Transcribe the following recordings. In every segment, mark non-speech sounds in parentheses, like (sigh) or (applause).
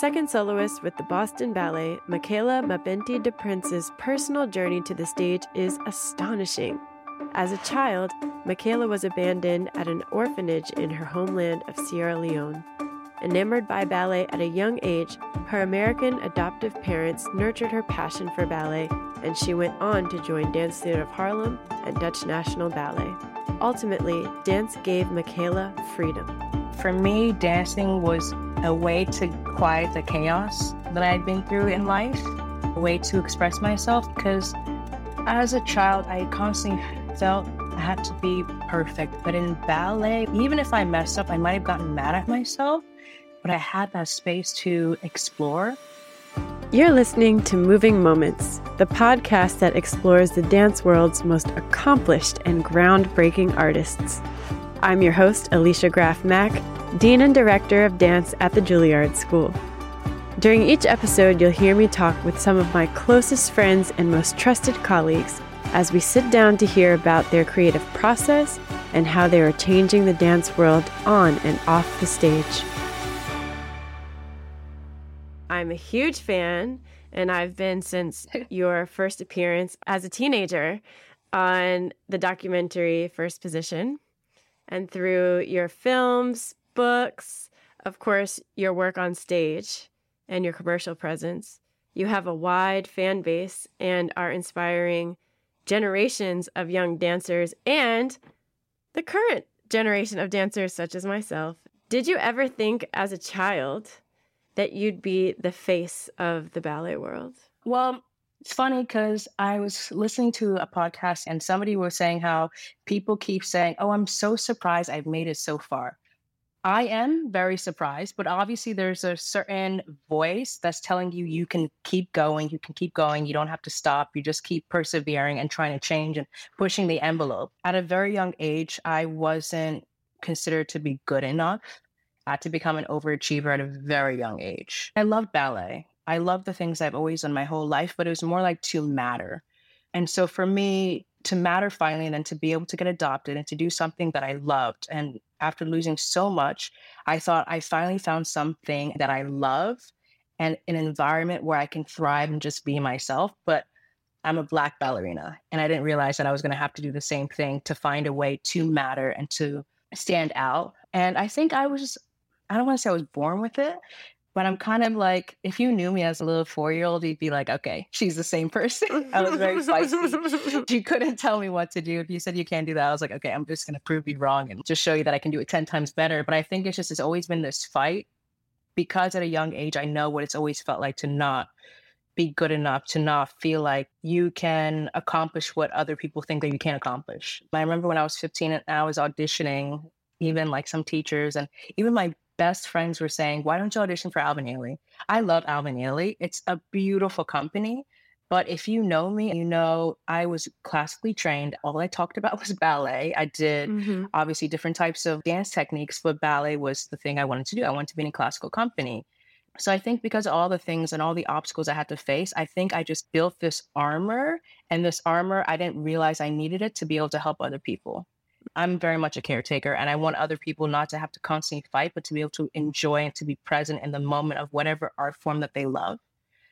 Second soloist with the Boston Ballet, Michaela Mabinty DePrince's personal journey to the stage is astonishing. As a child, Michaela was abandoned at an orphanage in her homeland of Sierra Leone. Enamored by ballet at a young age, her American adoptive parents nurtured her passion for ballet, and she went on to join Dance Theater of Harlem and Dutch National Ballet. Ultimately, dance gave Michaela freedom. For me, dancing was a way to quiet the chaos that I'd been through in life, a way to express myself because as a child, I constantly felt I had to be perfect. But in ballet, even if I messed up, I might have gotten mad at myself but I had that space to explore. You're listening to Moving Moments, the podcast that explores the dance world's most accomplished and groundbreaking artists. I'm your host, Alicia Graf Mack, Dean and Director of Dance at the Juilliard School. During each episode, you'll hear me talk with some of my closest friends and most trusted colleagues as we sit down to hear about their creative process and how they are changing the dance world on and off the stage. I'm a huge fan, and I've been since (laughs) your first appearance as a teenager on the documentary First Position, and through your films, books, of course, your work on stage, and your commercial presence. You have a wide fan base and are inspiring generations of young dancers and the current generation of dancers, such as myself. Did you ever think as a child that you'd be the face of the ballet world? Well, it's funny because I was listening to a podcast and somebody was saying how people keep saying, Oh, I'm so surprised I've made it so far. I am very surprised, but obviously there's a certain voice that's telling you you can keep going, you can keep going, you don't have to stop, you just keep persevering and trying to change and pushing the envelope. At a very young age, I wasn't considered to be good enough I had to become an overachiever at a very young age. I loved ballet. I love the things I've always done my whole life, but it was more like to matter. And so for me, to matter finally and then to be able to get adopted and to do something that I loved. And after losing so much, I thought I finally found something that I love and an environment where I can thrive and just be myself. But I'm a black ballerina, and I didn't realize that I was going to have to do the same thing to find a way to matter and to stand out. And I think I was I don't want to say I was born with it, but I'm kind of like, if you knew me as a little four year old, you'd be like, okay, she's the same (laughs) person. I was very feisty. (laughs) she couldn't tell me what to do. If you said you can't do that, I was like, okay, I'm just going to prove you wrong and just show you that I can do it 10 times better. But I think it's just, it's always been this fight because at a young age, I know what it's always felt like to not be good enough, to not feel like you can accomplish what other people think that you can't accomplish. I remember when I was 15 and I was auditioning, even like some teachers and even my best friends were saying, why don't you audition for Alvin Ailey? I love Alvin Ailey. It's a beautiful company. But if you know me, you know I was classically trained. All I talked about (laughs) was ballet. I did mm-hmm. obviously different types of dance techniques, but ballet was the thing I wanted to do. I wanted to be in a classical company. So I think because of all the things and all the obstacles I had to face, I think I just built this armor. And this armor, I didn't realize I needed it to be able to help other people. I'm very much a caretaker and I want other people not to have to constantly fight, but to be able to enjoy and to be present in the moment of whatever art form that they love.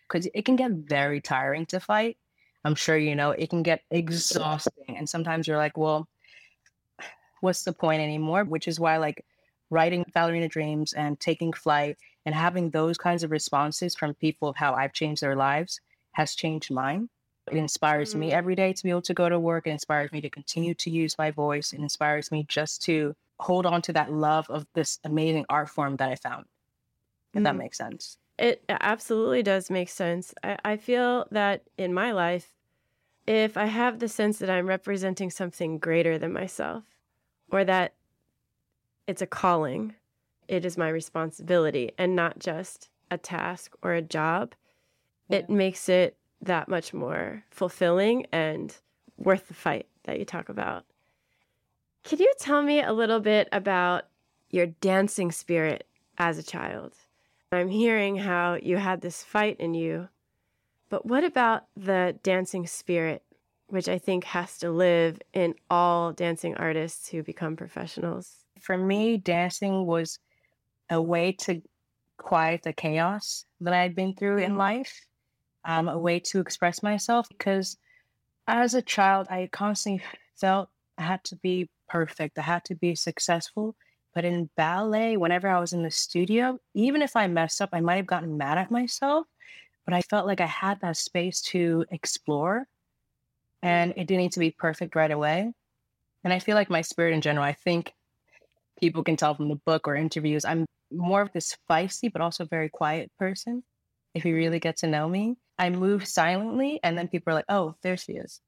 Because it can get very tiring to fight. I'm sure you know it can get exhausting. And sometimes you're like, well, what's the point anymore? Which is why, like, writing Ballerina Dreams and taking flight and having those kinds of responses from people of how I've changed their lives has changed mine. It inspires mm-hmm. me every day to be able to go to work. It inspires me to continue to use my voice. It inspires me just to hold on to that love of this amazing art form that I found. If mm. that makes sense. It absolutely does make sense. I, I feel that in my life, if I have the sense that I'm representing something greater than myself, or that it's a calling, it is my responsibility and not just a task or a job, yeah. it makes it that much more fulfilling and worth the fight that you talk about. Can you tell me a little bit about your dancing spirit as a child? I'm hearing how you had this fight in you, but what about the dancing spirit, which I think has to live in all dancing artists who become professionals? For me, dancing was a way to quiet the chaos that I had been through in Mhm. life, um, a way to express myself. Because as a child, I constantly felt I had to be perfect, I had to be successful. But in ballet, whenever I was in the studio, even if I messed up, I might have gotten mad at myself, but I felt like I had that space to explore and it didn't need to be perfect right away. And I feel like my spirit in general, I think people can tell from the book or interviews, I'm more of this feisty, but also very quiet person. If you really get to know me, I move silently, and then people are like, oh, there she is.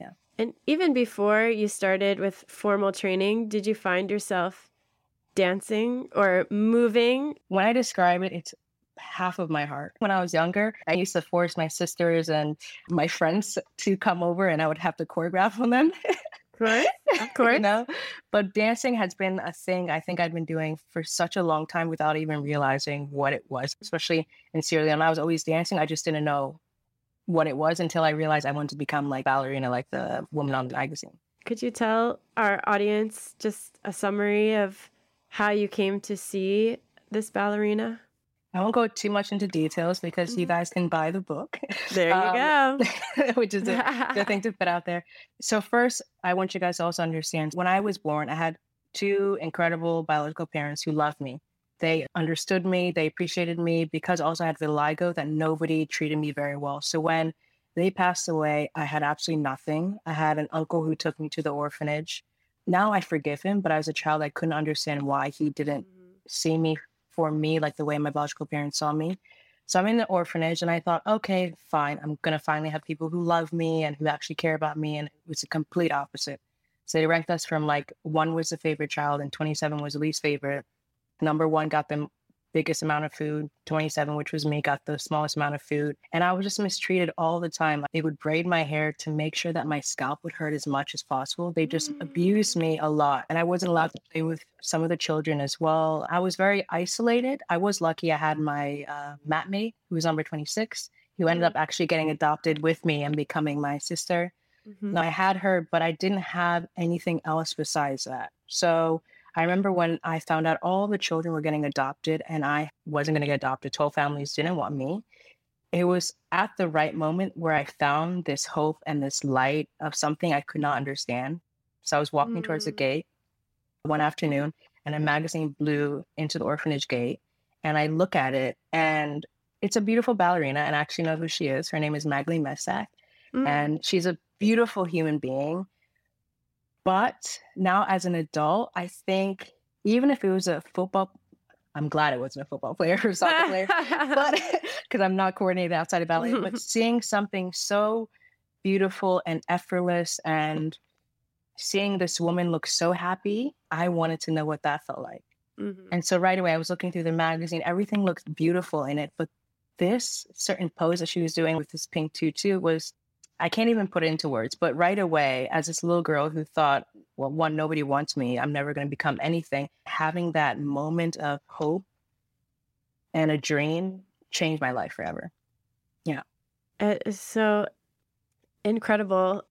Yeah. And even before you started with formal training, did you find yourself dancing or moving? When I describe it, it's half of my heart. When I was younger, I used to force my sisters and my friends to come over, and I would have to choreograph on them. (laughs) Of course. Of course. you know but dancing has been a thing i think i'd been doing for such a long time without even realizing what it was especially in sierra leone i was always dancing i just didn't know what it was until i realized i wanted to become like ballerina like the woman on the magazine Could you tell our audience just a summary of how you came to see this ballerina? I won't go too much into details because you Mhm. guys can buy the book (laughs) There you Um, go. (laughs) which is a good thing (laughs) to put out there. So first, I want you guys to also understand when I was born, I had two incredible biological parents who loved me. They understood me, they appreciated me because also I had vitiligo that nobody treated me very well. So when they passed away, I had absolutely nothing. I had an uncle who took me to the orphanage. Now I forgive him, but as a child, I couldn't understand why he didn't see me for me like the way my biological parents saw me. So I'm in the orphanage and I thought, okay, fine. I'm to finally have people who love me and who actually care about me. And it was a complete opposite. So they ranked us from like one was the favorite child and 27 was the least favorite. Number one got the biggest amount of food, 27, which was me, got the smallest amount of food. And I was just mistreated all the time. They would braid my hair to make sure that my scalp would hurt as much as possible. They just abused me a lot. And I wasn't allowed to play with some of the children as well. I was very isolated. I was lucky I had my uh, mat mate, who was number 26, who ended up actually getting adopted with me and becoming my sister. Mhm. No, I had her, but I didn't have anything else besides that. So I remember when I found out all the children were getting adopted and I wasn't going to get adopted, 12 families didn't want me. It was at the right moment where I found this hope and this light of something I could not understand. So I was walking towards the Mm. gate one afternoon and a magazine blew into the orphanage gate. And I look at it and it's a beautiful ballerina. And I actually know who she is. Her name is Magali Messac Mm. and she's a beautiful human being. But now, as an adult, I think even if it was a football, I'm glad it wasn't a football player or (laughs) soccer player, but (laughs) (laughs) because I'm not coordinated outside of ballet, but seeing something so beautiful and effortless and seeing this woman look so happy, I wanted to know what that felt like. Mhm. And so right away, I was looking through the magazine. Everything looked beautiful in it, but this certain pose that she was doing with this pink tutu was, I can't even put it into words. But right away, as this little girl who thought, well, one, nobody wants me, I'm never going to become anything, having that moment of hope and a dream changed my life forever. Yeah. It is so incredible.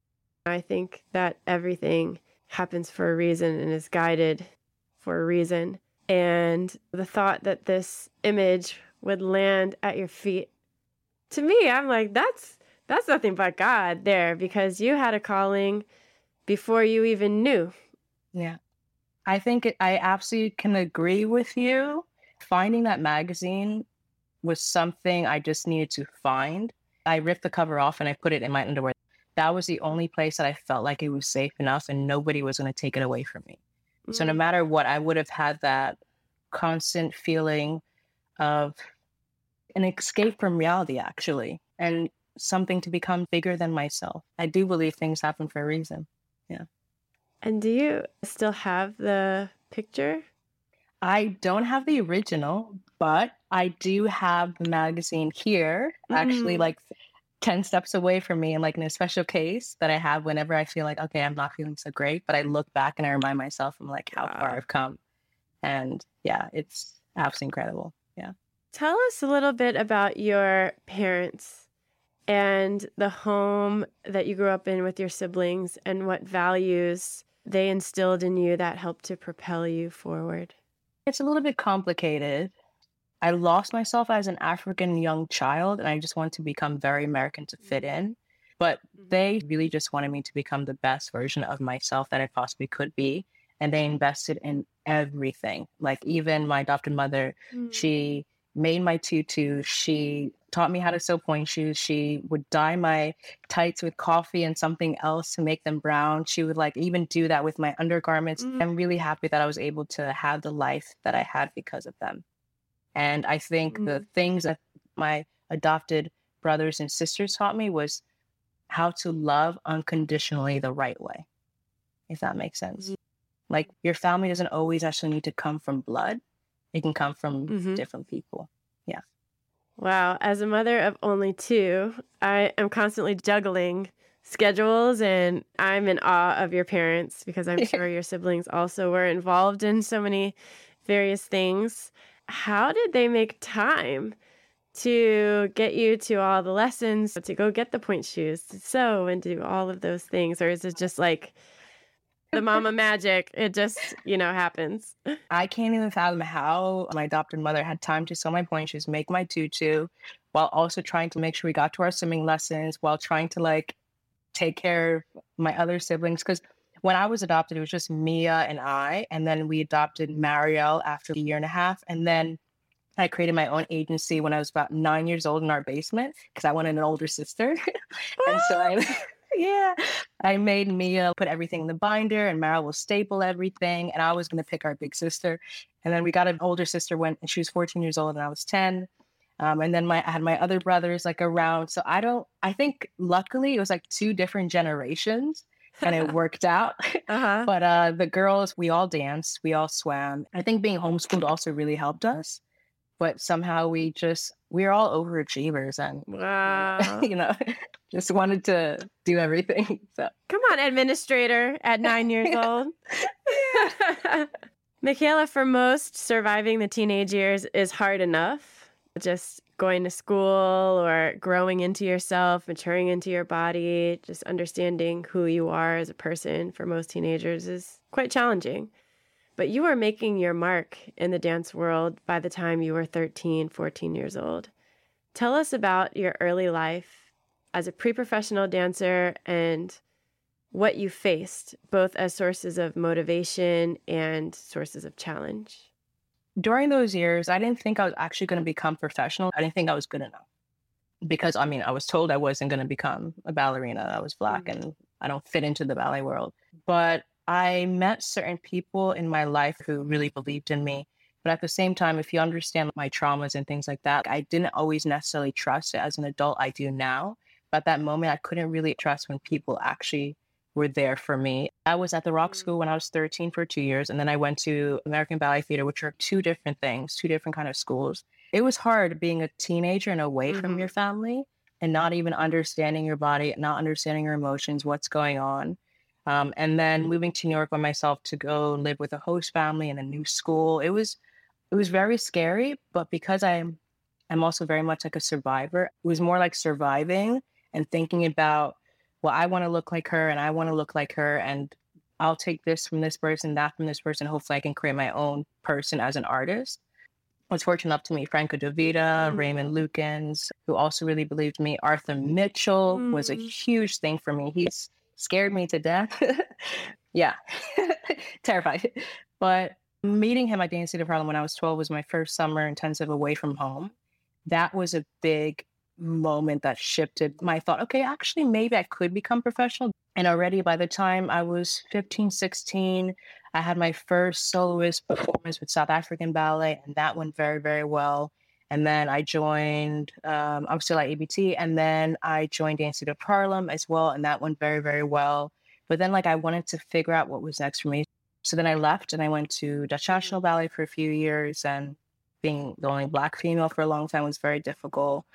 I think that everything happens for a reason and is guided for a reason. And the thought that this image would land at your feet, to me, I'm like, that's that's nothing but God there because you had a calling before you even knew. Yeah. I think it, I absolutely can agree with you. Finding that magazine was something I just needed to find. I ripped the cover off and I put it in my underwear. That was the only place that I felt like it was safe enough and nobody was going to take it away from me. So no Mm. matter what, I would have had that constant feeling of an escape from reality, actually, and something to become bigger than myself. I do believe things happen for a reason. Yeah. And do you still have the picture? I don't have the original, but I do have the magazine here, actually, Mm. like 10 steps away from me, and like in a special case that I have whenever I feel like, okay, I'm not feeling so great. But I look back and I remind myself, I'm like, how far I've come. And yeah, it's absolutely incredible. Yeah. Tell us a little bit about your parents and the home that you grew up in with your siblings and what values they instilled in you that helped to propel you forward. It's a little bit complicated. I lost myself as an African young child and I just wanted to become very American to fit in. But Mm-hmm. they really just wanted me to become the best version of myself that I possibly could be. And they invested in everything. Like even my adopted mother, Mm. she made my tutu. She taught me how to sew pointe shoes. She would dye my tights with coffee and something else to make them brown. She would like even do that with my undergarments. Mm. I'm really happy that I was able to have the life that I had because of them. And I think the things that my adopted brothers and sisters taught me was how to love unconditionally the right way, if that makes sense. Mhm. Like your family doesn't always actually need to come from blood, it can come from Mhm. different people. Yeah. Wow. As a mother of only two, I am constantly juggling schedules and I'm in awe of your parents because I'm sure (laughs) your siblings also were involved in so many various things. How did they make time to get you to all the lessons, to go get the pointe shoes, to sew and do all of those things? Or is it just like the mama magic? It just, you know, happens. (laughs) I can't even fathom how my adopted mother had time to sew my pointe shoes, make my tutu, while also trying to make sure we got to our swimming lessons, while trying to like take care of my other siblings. Because when I was adopted, it was just Mia and I. And then we adopted Marielle after a year and a half. And then I created my own agency when I was about nine years old in our basement because I wanted an older sister. (laughs) and so I, (laughs) yeah, I made Mia put everything in the binder and Marielle will staple everything. And I was going to pick our big sister. And then we got an older sister when she was 14 years old and I was 10. Um, and then my I had my other brothers like around. So I don't. I think luckily it was like two different generations, and it (laughs) worked out. uh-huh. but uh, the girls, we all danced, we all swam. I think being homeschooled also really helped us. But somehow we just we're all overachievers, and (laughs) Wow. you know, (laughs) just wanted to do everything. (laughs) So Come on, administrator at nine years old. Michaela, for most, surviving the teenage years is hard enough. Just going to school or growing into yourself, maturing into your body, just understanding who you are as a person for most teenagers is quite challenging. But you were making your mark in the dance world by the time you were 13, 14 years old. Tell us about your early life as a pre professional dancer and what you faced, both as sources of motivation and sources of challenge. during those years, I didn't think I was actually going to become professional. I didn't think I was good enough because I mean, I was told I wasn't going to become a ballerina. I was black Mhm. and I don't fit into the ballet world. But I met certain people in my life who really believed in me. But at the same time, if you understand my traumas and things like that, I didn't always necessarily trust it as an adult. I do now. But at that moment, I couldn't really trust when people actually were there for me. I was at the Rock Mm. School when I was 13 for two years, and then I went to American Ballet Theater, which are two different things, two different kind of schools. It was hard being a teenager and away from Mhm. your family and not even understanding your body, not understanding your emotions, what's going on. Um, and then moving to New York by myself to go live with a host family in a new school. It was it was very scary, but because I'm I'm also very much like a survivor, it was more like surviving and thinking about well, I want to look like her and I want to look like her and I'll take this from this person, that from this person. Hopefully I can create my own person as an artist. I was fortunate enough to meet Franco De Vita, Mm. Raymond Lukens, who also really believed me. Arthur Mitchell was a Mm. huge thing for me. He's scared me to death. (laughs) yeah, (laughs) terrified. But meeting him at Dance Theater of Harlem when I was 12 was my first summer intensive away from home. That was a big moment that shifted my thought. Okay, actually, maybe I could become professional. And already by the time I was 15, 16, I had my first soloist performance with South African Ballet, and that went very, very well. And then I joined, um, I'm still at ABT, and then I joined Dance Theater of Harlem as well, and that went very, very well. But then, like, I wanted to figure out what was next for me. So then I left and I went to Dutch National Ballet for a few years, and being the only Black female for a long time was very difficult.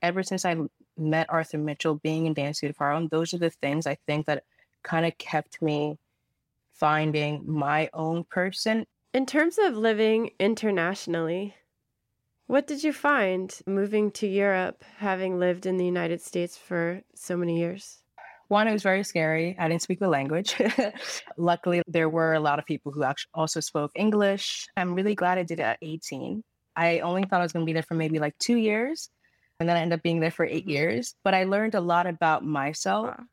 Ever since I met Arthur Mitchell, being in Dance Theater of Harlem, those are the things I think that kind of kept me finding my own person. In terms of living internationally, what did you find moving to Europe, having lived in the United States for so many years? One, it was very scary. I didn't speak the language. (laughs) Luckily, there were a lot of people who actually also spoke English. I'm really glad I did it at 18 I only thought I was going to be there for maybe like two years. And then I ended up being there for eight mm-hmm. years. But I learned a lot about myself. Wow.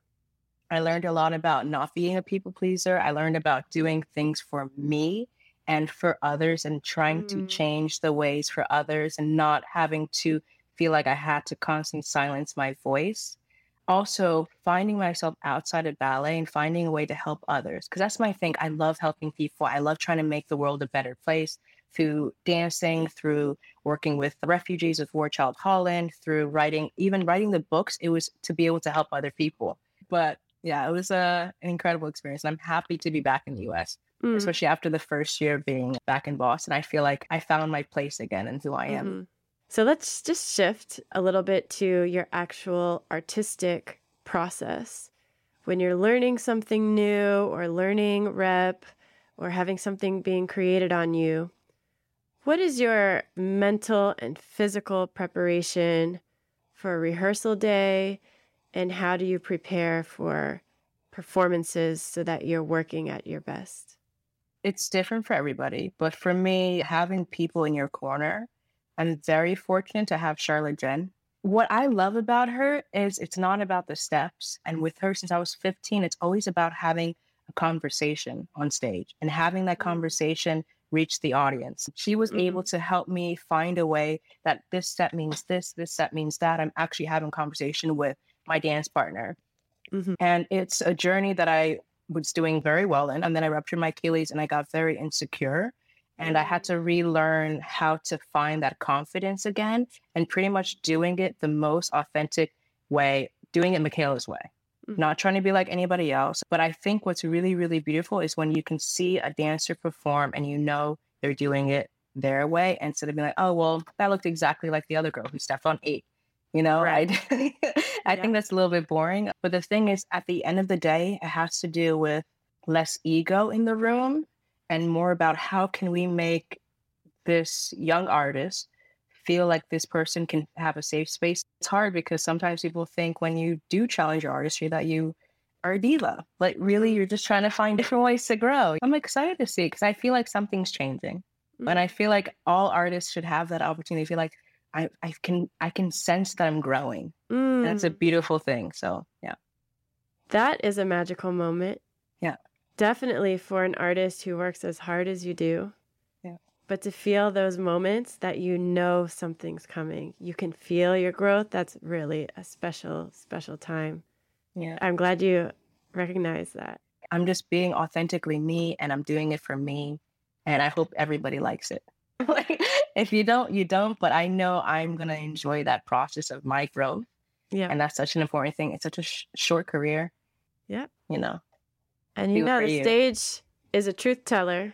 I learned a lot about not being a people pleaser. I learned about doing things for me and for others and trying to Mm. change the ways for others and not having to feel like I had to constantly silence my voice. Also, finding myself outside of ballet and finding a way to help others. Because that's my thing. I love helping people. I love trying to make the world a better place through dancing, through working with the refugees with War Child Holland, through writing, even writing the books. It was to be able to help other people. But yeah, it was a, an incredible experience. And I'm happy to be back in the US, Mm. especially after the first year of being back in Boston. I feel like I found my place again and who I am. Mhm. So let's just shift a little bit to your actual artistic process. When you're learning something new or learning rep or having something being created on you, what is your mental and physical preparation for a rehearsal day? And how do you prepare for performances so that you're working at your best? It's different for everybody. But for me, having people in your corner, I'm very fortunate to have Charlotte Jen. What I love about her is it's not about the steps. And with her, since I was 15, it's always about having a conversation on stage and having that Mm. conversation reach the audience. She was able to help me find a way that this step means this, this step means that. I'm actually having a conversation with my dance partner. Mhm. And it's a journey that I was doing very well in. And then I ruptured my Achilles and I got very insecure. And I had to relearn how to find that confidence again and pretty much doing it the most authentic way, doing it Michaela's way. Mhm. Not trying to be like anybody else. But I think what's really, really beautiful is when you can see a dancer perform and you know they're doing it their way instead of being like, oh, well, that looked exactly like the other girl who stepped on eight. You know, Right. I, (laughs) I Yeah. think that's a little bit boring. But the thing is, at the end of the day, it has to do with less ego in the room and more about how can we make this young artist feel like this person can have a safe space. It's hard because sometimes people think when you do challenge your artistry that you are a diva. Like really, you're just trying to find (laughs) different ways to grow. I'm excited to see because I feel like something's changing. Mm. And I feel like all artists should have that opportunity. I feel like I, I can I can sense that I'm growing. And that's a Mm. beautiful thing. So yeah. That is a magical moment. Yeah. Definitely for an artist who works as hard as you do. Yeah. But to feel those moments that you know something's coming, you can feel your growth. That's really a special, special time. Yeah. I'm glad you recognize that. I'm just being authentically me and I'm doing it for me. And I hope everybody likes it. (laughs) like, if you don't, you don't. But I know I'm going to enjoy that process of my growth. Yeah. And that's such an important thing. It's such a sh- short career. Yeah. You know, And you know, the you. stage is a truth teller.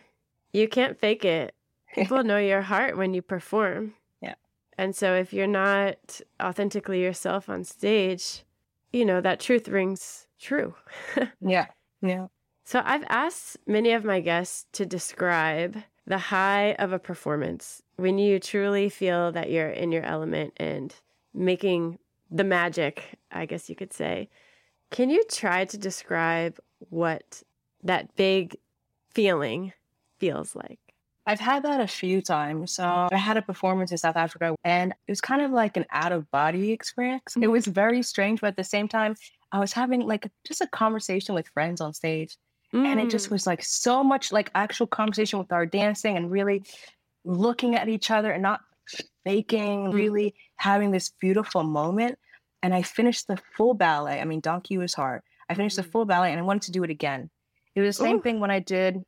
You can't fake it. (laughs) People know your heart when you perform. Yeah. And so if you're not authentically yourself on stage, you know, that truth rings true. (laughs) yeah. Yeah. So I've asked many of my guests to describe the high of a performance when you truly feel that you're in your element and making the magic, I guess you could say. Can you try to describe what that big feeling feels like? I've had that a few times. So I had a performance in South Africa and it was kind of like an out of body experience. It was very strange, but at the same time, I was having like just a conversation with friends on stage. And it just Mm. was like so much like actual conversation with our dancing and really looking at each other and not faking, Mm. really having this beautiful moment. And I finished the full ballet. I mean, Don Q was hard. I finished the Mm. full ballet and I wanted to do it again. It was the same Ooh. thing when I did.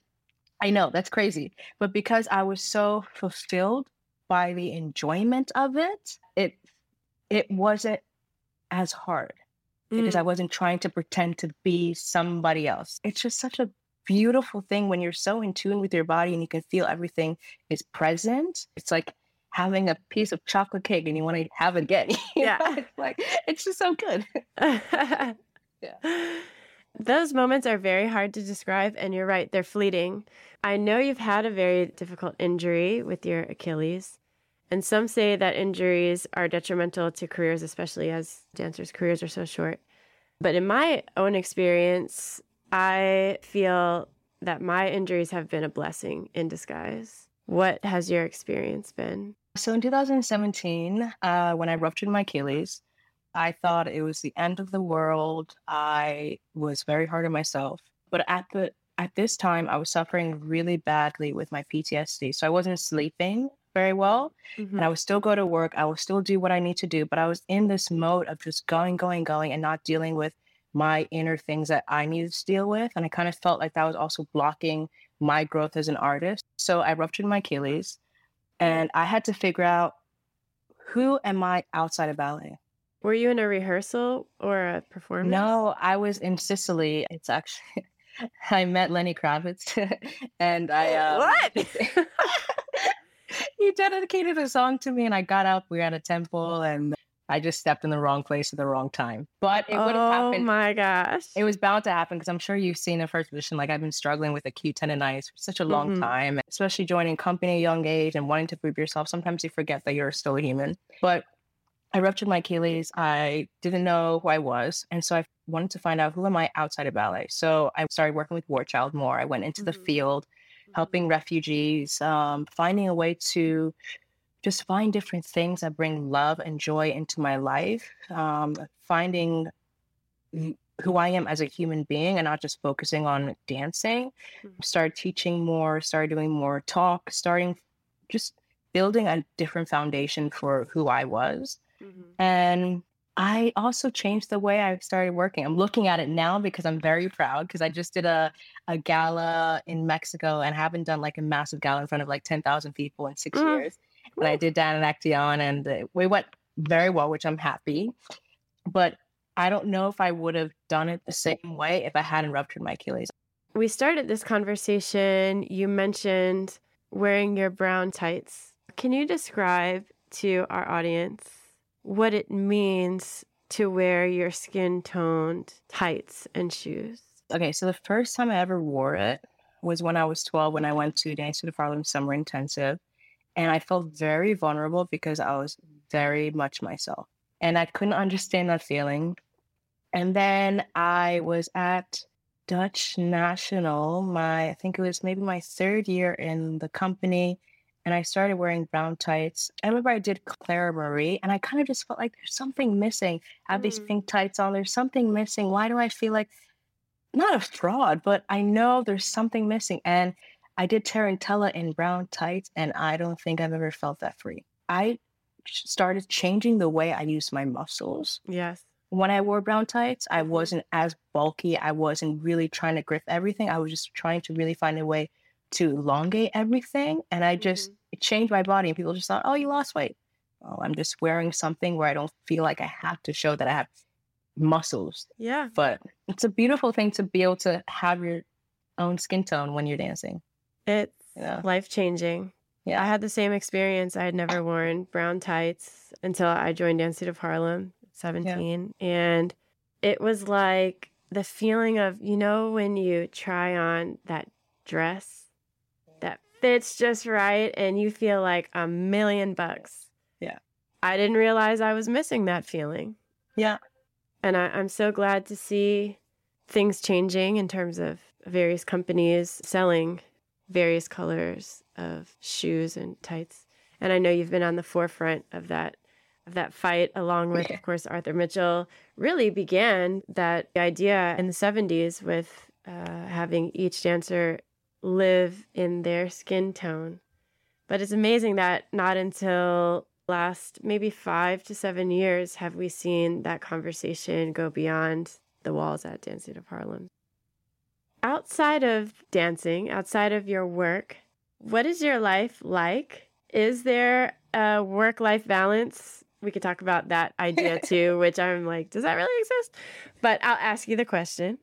I know that's crazy, but because I was so fulfilled by the enjoyment of it, it it wasn't as hard because I Mm. wasn't trying to pretend to be somebody else. It's just such a beautiful thing when you're so in tune with your body and you can feel everything is present. It's like having a piece of chocolate cake and you want to have it again. (laughs) Yeah. It's like it's just so good. (laughs) yeah. Those moments are very hard to describe, and you're right, they're fleeting. I know you've had a very difficult injury with your Achilles, and some say that injuries are detrimental to careers, especially as dancers' careers are so short. But in my own experience, I feel that my injuries have been a blessing in disguise. What has your experience been? So in 2017, uh, when I ruptured my Achilles, I thought it was the end of the world. I was very hard on myself. But at the at this time, I was suffering really badly with my PTSD. So I wasn't sleeping very well. Mm-hmm. And I would still go to work. I would still do what I need to do. But I was in this mode of just going, going, going and not dealing with my inner things that I needed to deal with. And I kind of felt like that was also blocking my growth as an artist. So I ruptured my Achilles and I had to figure out who am I outside of ballet? Were you in a rehearsal or a performance? No, I was in Sicily. It's actually (laughs) I met Lenny Kravitz (laughs) and I (laughs) um, What? (laughs) he dedicated a song to me and I got up, we were at a temple and I just stepped in the wrong place at the wrong time. But it would have oh happened. my gosh. It was bound to happen because I'm sure you've seen in first position. Like I've been struggling with acute tendonitis for such a long Mhm. time, especially joining company at a young age and wanting to prove yourself. Sometimes you forget that you're still a human. But I ruptured my Achilles. I didn't know who I was. And so I wanted to find out who am I outside of ballet. So I started working with War Child more. I went into the Mhm. field, helping refugees, um, finding a way to just find different things that bring love and joy into my life, um, finding who I am as a human being and not just focusing on dancing. Mhm. Started teaching more, started doing more talk, starting just building a different foundation for who I was. Mhm. And I also changed the way I started working. I'm looking at it now because I'm very proud because I just did a, a gala in Mexico and haven't done like a massive gala in front of like 10,000 people in six Mm. years. But I did Diana and Actaeon and we went very well, which I'm happy. But I don't know if I would have done it the same way if I hadn't ruptured my Achilles. We started this conversation. You mentioned wearing your brown tights. Can you describe to our audience what it means to wear your skin toned tights and shoes? Okay, so the first time I ever wore it was when I was 12 when I went to Dance Theater of Harlem Summer Intensive. And I felt very vulnerable because I was very much myself. And I couldn't understand that feeling. And then I was at Dutch National, my I think it was maybe my third year in the company. And I started wearing brown tights. I remember I did Clara Marie, and I kind of just felt like there's something missing. I have these Mm. pink tights on, there's something missing. Why do I feel like not a fraud, but I know there's something missing. And I did Tarantella in brown tights, and I don't think I've ever felt that free. I started changing the way I use my muscles. Yes. When I wore brown tights, I wasn't as bulky. I wasn't really trying to grip everything. I was just trying to really find a way to elongate everything. And I just it changed my body, and people just thought, oh, you lost weight. Oh, I'm just wearing something where I don't feel like I have to show that I have muscles Yeah. but it's a beautiful thing to be able to have your own skin tone when you're dancing. It's You know? life changing. Yeah. I had the same experience. I had never worn brown tights until I joined Dance Theater of Harlem at 17. And it was like the feeling of, you know, when you try on that dress fits just right and you feel like a million bucks. Yeah. I didn't realize I was missing that feeling. Yeah. And I, I'm so glad to see things changing in terms of various companies selling various colors of shoes and tights. And I know you've been on the forefront of that of that fight along with Yeah. of course Arthur Mitchell really began that idea in the 70s with uh, having each dancer live in their skin tone. But it's amazing that not until last maybe 5 to 7 years have we seen that conversation go beyond the walls at Dance Theater of Harlem. Outside of dancing, outside of your work, what is your life like? Is there a work life balance? We could talk about that idea (laughs) too, which I'm like, does that really exist? But I'll ask you the question.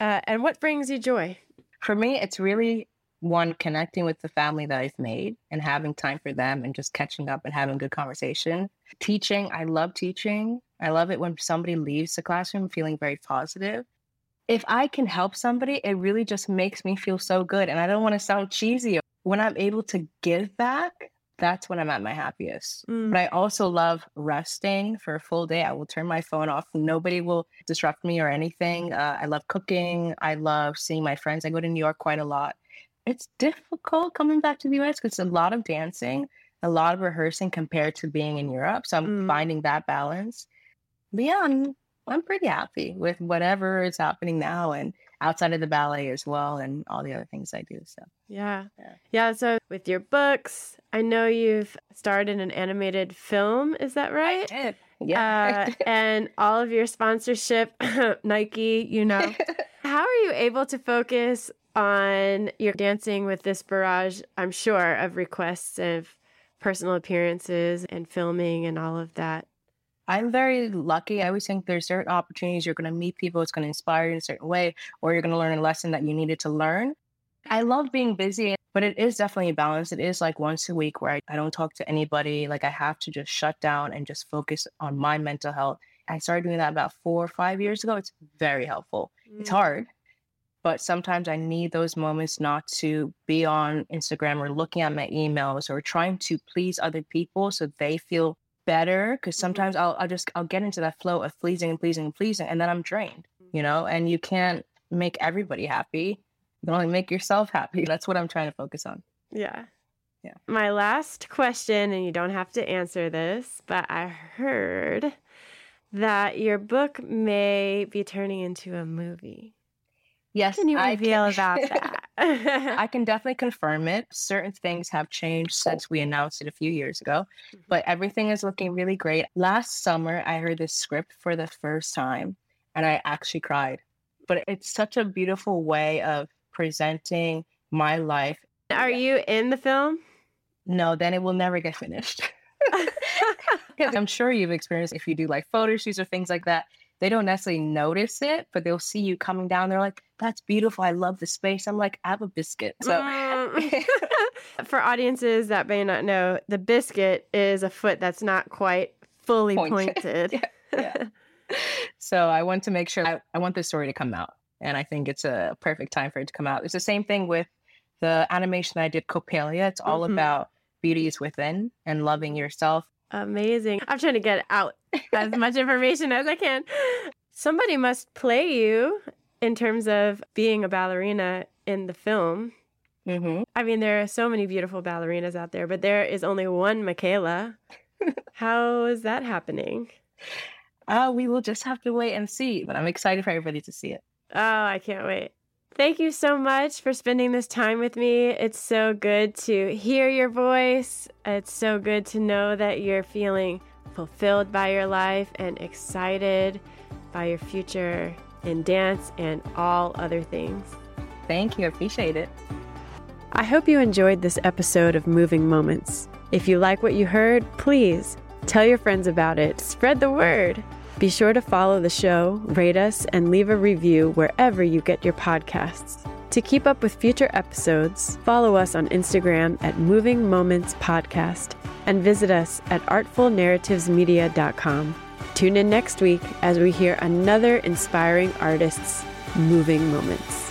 Uh, and what brings you joy? For me, it's really one connecting with the family that I've made and having time for them and just catching up and having good conversation. Teaching, I love teaching. I love it when somebody leaves the classroom feeling very positive. If I can help somebody, it really just makes me feel so good. And I don't want to sound cheesy. When I'm able to give back, that's when I'm at my happiest. Mm. But I also love resting for a full day. I will turn my phone off. Nobody will disrupt me or anything. Uh, I love cooking. I love seeing my friends. I go to New York quite a lot. it's difficult coming back to the US because it's a lot of dancing, a lot of rehearsing compared to being in Europe. So I'm Mm. finding that balance. But yeah, I'm I'm pretty happy with whatever is happening now and outside of the ballet as well and all the other things I do. So Yeah. Yeah. Yeah. So with your books, I know you've starred in an animated film. Is that right? did. Yeah. Uh, (laughs) and all of your sponsorship, (laughs) Nike, you know. (laughs) How are you able to focus on your dancing with this barrage, I'm sure, of requests of personal appearances and filming and all of that? I'm very lucky. I always think there's certain opportunities you're going to meet people, it's going to inspire you in a certain way, or you're going to learn a lesson that you needed to learn. I love being busy, but it is definitely a balance. It is like once a week where I, I don't talk to anybody. Like I have to just shut down and just focus on my mental health. I started doing that about four or five years ago. It's very helpful. It's Mm. hard, but sometimes I need those moments not to be on Instagram or looking at my emails or trying to please other people so they feel better. Because Mhm. sometimes I'll, I'll just I'll get into that flow of pleasing and pleasing and pleasing, and then I'm drained. You know, and you can't make everybody happy. You can only make yourself (laughs) happy. That's what I'm trying to focus on. Yeah. Yeah. My last question, and you don't have to answer this, but I heard that your book may be turning into a movie. Yes, Can you I reveal can- (laughs) about that? I (laughs) can definitely confirm it. Certain things have changed since we announced it a few years ago, Mhm. but everything is looking really great. Last summer, I heard this script for the first time and I actually cried. But it's such a beautiful way of presenting my life. Are you in the film? No, then it will never get finished. (laughs) Because I'm sure you've experienced if you do like photo shoots or things like that, they don't necessarily notice it, but they'll see you coming down. They're like, that's beautiful. I love the space. I'm like, I have a biscuit. So Mm. (laughs) (laughs) For audiences that may not know, the biscuit is a foot that's not quite fully Pointed. pointed. (laughs) Yeah, yeah. so I want to make sure I, I want this story to come out. And I think it's a perfect time for it to come out. It's the same thing with the animation I did, Coppelia. It's all Mhm. about beauty is within and loving yourself. Amazing. I'm trying to get out as much information as I can. Somebody must play you in terms of being a ballerina in the film. hmm I mean, there are so many beautiful ballerinas out there, but there is only one Michaela. (laughs) How is that happening? Uh, we will just have to wait and see. But I'm excited for everybody to see it. Oh, I can't wait. Thank you so much for spending this time with me. It's so good to hear your voice. It's so good to know that you're feeling fulfilled by your life and excited by your future in dance and all other things. Thank you. I appreciate it. I hope you enjoyed this episode of Moving Moments. If you like what you heard, please tell your friends about it. Spread the word. Be sure to follow the show, rate us, and leave a review wherever you get your podcasts. To keep up with future episodes, follow us on Instagram at Moving Moments Podcast and visit us at artfulnarrativesmedia.com. Tune in next week as we hear another inspiring artist's moving moments.